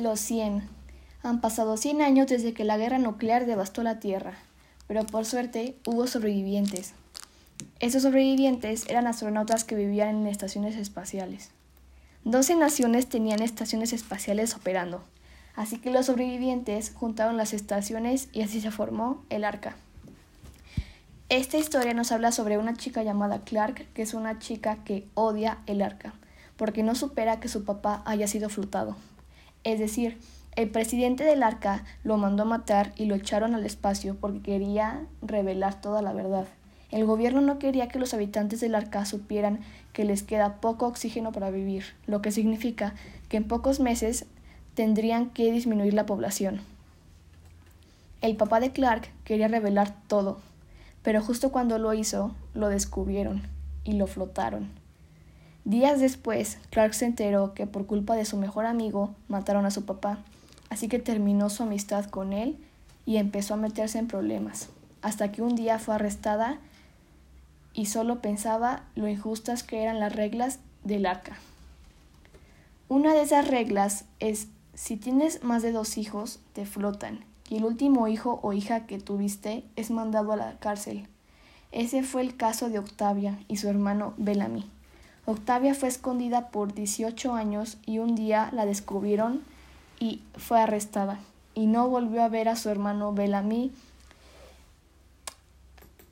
Los 100. Han pasado 100 años desde que la guerra nuclear devastó la Tierra, pero por suerte hubo sobrevivientes. Esos sobrevivientes eran astronautas que vivían en estaciones espaciales. 12 naciones tenían estaciones espaciales operando, así que los sobrevivientes juntaron las estaciones y así se formó el Arca. Esta historia nos habla sobre una chica llamada Clark, que es una chica que odia el arca, porque no supera que su papá haya sido flotado. Es decir, el presidente del arca lo mandó a matar y lo echaron al espacio porque quería revelar toda la verdad. El gobierno no quería que los habitantes del arca supieran que les queda poco oxígeno para vivir, lo que significa que en pocos meses tendrían que disminuir la población. El papá de Clark quería revelar todo, pero justo cuando lo hizo, lo descubrieron y lo flotaron. Días después, Clark se enteró que por culpa de su mejor amigo mataron a su papá, así que terminó su amistad con él y empezó a meterse en problemas, hasta que un día fue arrestada y solo pensaba lo injustas que eran las reglas del arca. Una de esas reglas es si tienes más de dos hijos, te flotan, y el último hijo o hija que tuviste es mandado a la cárcel. Ese fue el caso de Octavia y su hermano Bellamy. Octavia fue escondida por 18 años y un día la descubrieron y fue arrestada. Y no volvió a ver a su hermano Bellamy.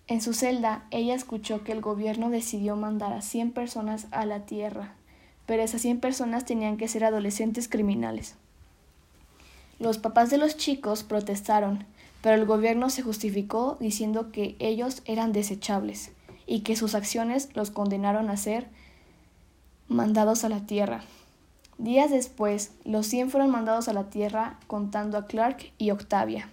En su celda, ella escuchó que el gobierno decidió mandar a 100 personas a la Tierra, pero esas 100 personas tenían que ser adolescentes criminales. Los papás de los chicos protestaron, pero el gobierno se justificó diciendo que ellos eran desechables y que sus acciones los condenaron a ser mandados a la Tierra. Días después, los 100 fueron mandados a la Tierra contando a Clark y Octavia.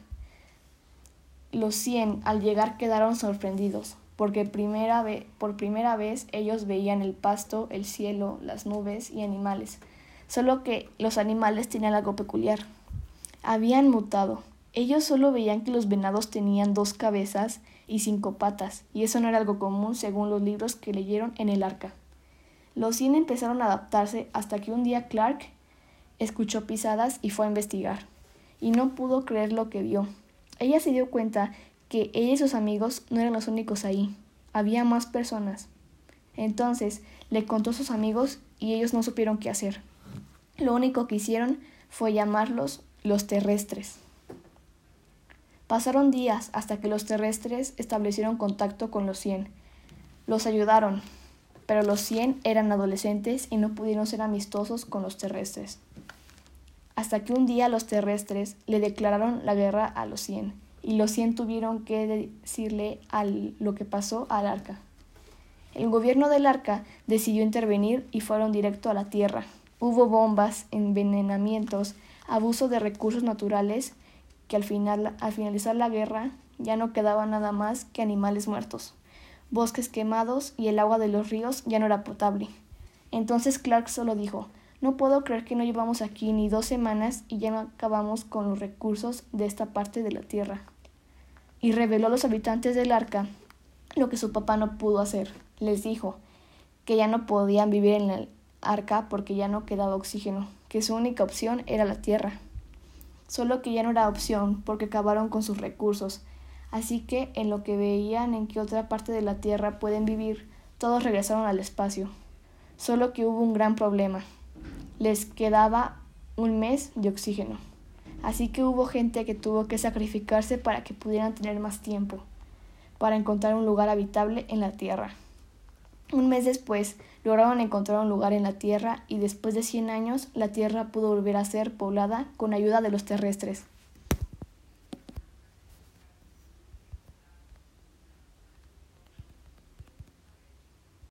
Los 100 al llegar quedaron sorprendidos, porque primera por primera vez ellos veían el pasto, el cielo, las nubes y animales, solo que los animales tenían algo peculiar. Habían mutado. Ellos solo veían que los venados tenían dos cabezas y cinco patas, y eso no era algo común según los libros que leyeron en el arca. Los cien empezaron a adaptarse hasta que un día Clark escuchó pisadas y fue a investigar, y no pudo creer lo que vio. Ella se dio cuenta que ella y sus amigos no eran los únicos ahí, había más personas. Entonces le contó a sus amigos y ellos no supieron qué hacer. Lo único que hicieron fue llamarlos los terrestres. Pasaron días hasta que los terrestres establecieron contacto con los cien. Los ayudaron, pero los 100 eran adolescentes y no pudieron ser amistosos con los terrestres. Hasta que un día los terrestres le declararon la guerra a los 100 y los 100 tuvieron que decirle al, lo que pasó al arca. El gobierno del arca decidió intervenir y fueron directo a la tierra. Hubo bombas, envenenamientos, abuso de recursos naturales que al, final, al finalizar la guerra ya no quedaba nada más que animales muertos bosques quemados y el agua de los ríos ya no era potable. Entonces Clark solo dijo No puedo creer que no llevamos aquí ni dos semanas y ya no acabamos con los recursos de esta parte de la tierra. Y reveló a los habitantes del arca lo que su papá no pudo hacer. Les dijo que ya no podían vivir en el arca porque ya no quedaba oxígeno, que su única opción era la tierra. Solo que ya no era opción porque acabaron con sus recursos Así que en lo que veían en qué otra parte de la Tierra pueden vivir, todos regresaron al espacio. Solo que hubo un gran problema. Les quedaba un mes de oxígeno. Así que hubo gente que tuvo que sacrificarse para que pudieran tener más tiempo, para encontrar un lugar habitable en la Tierra. Un mes después lograron encontrar un lugar en la Tierra y después de 100 años la Tierra pudo volver a ser poblada con ayuda de los terrestres.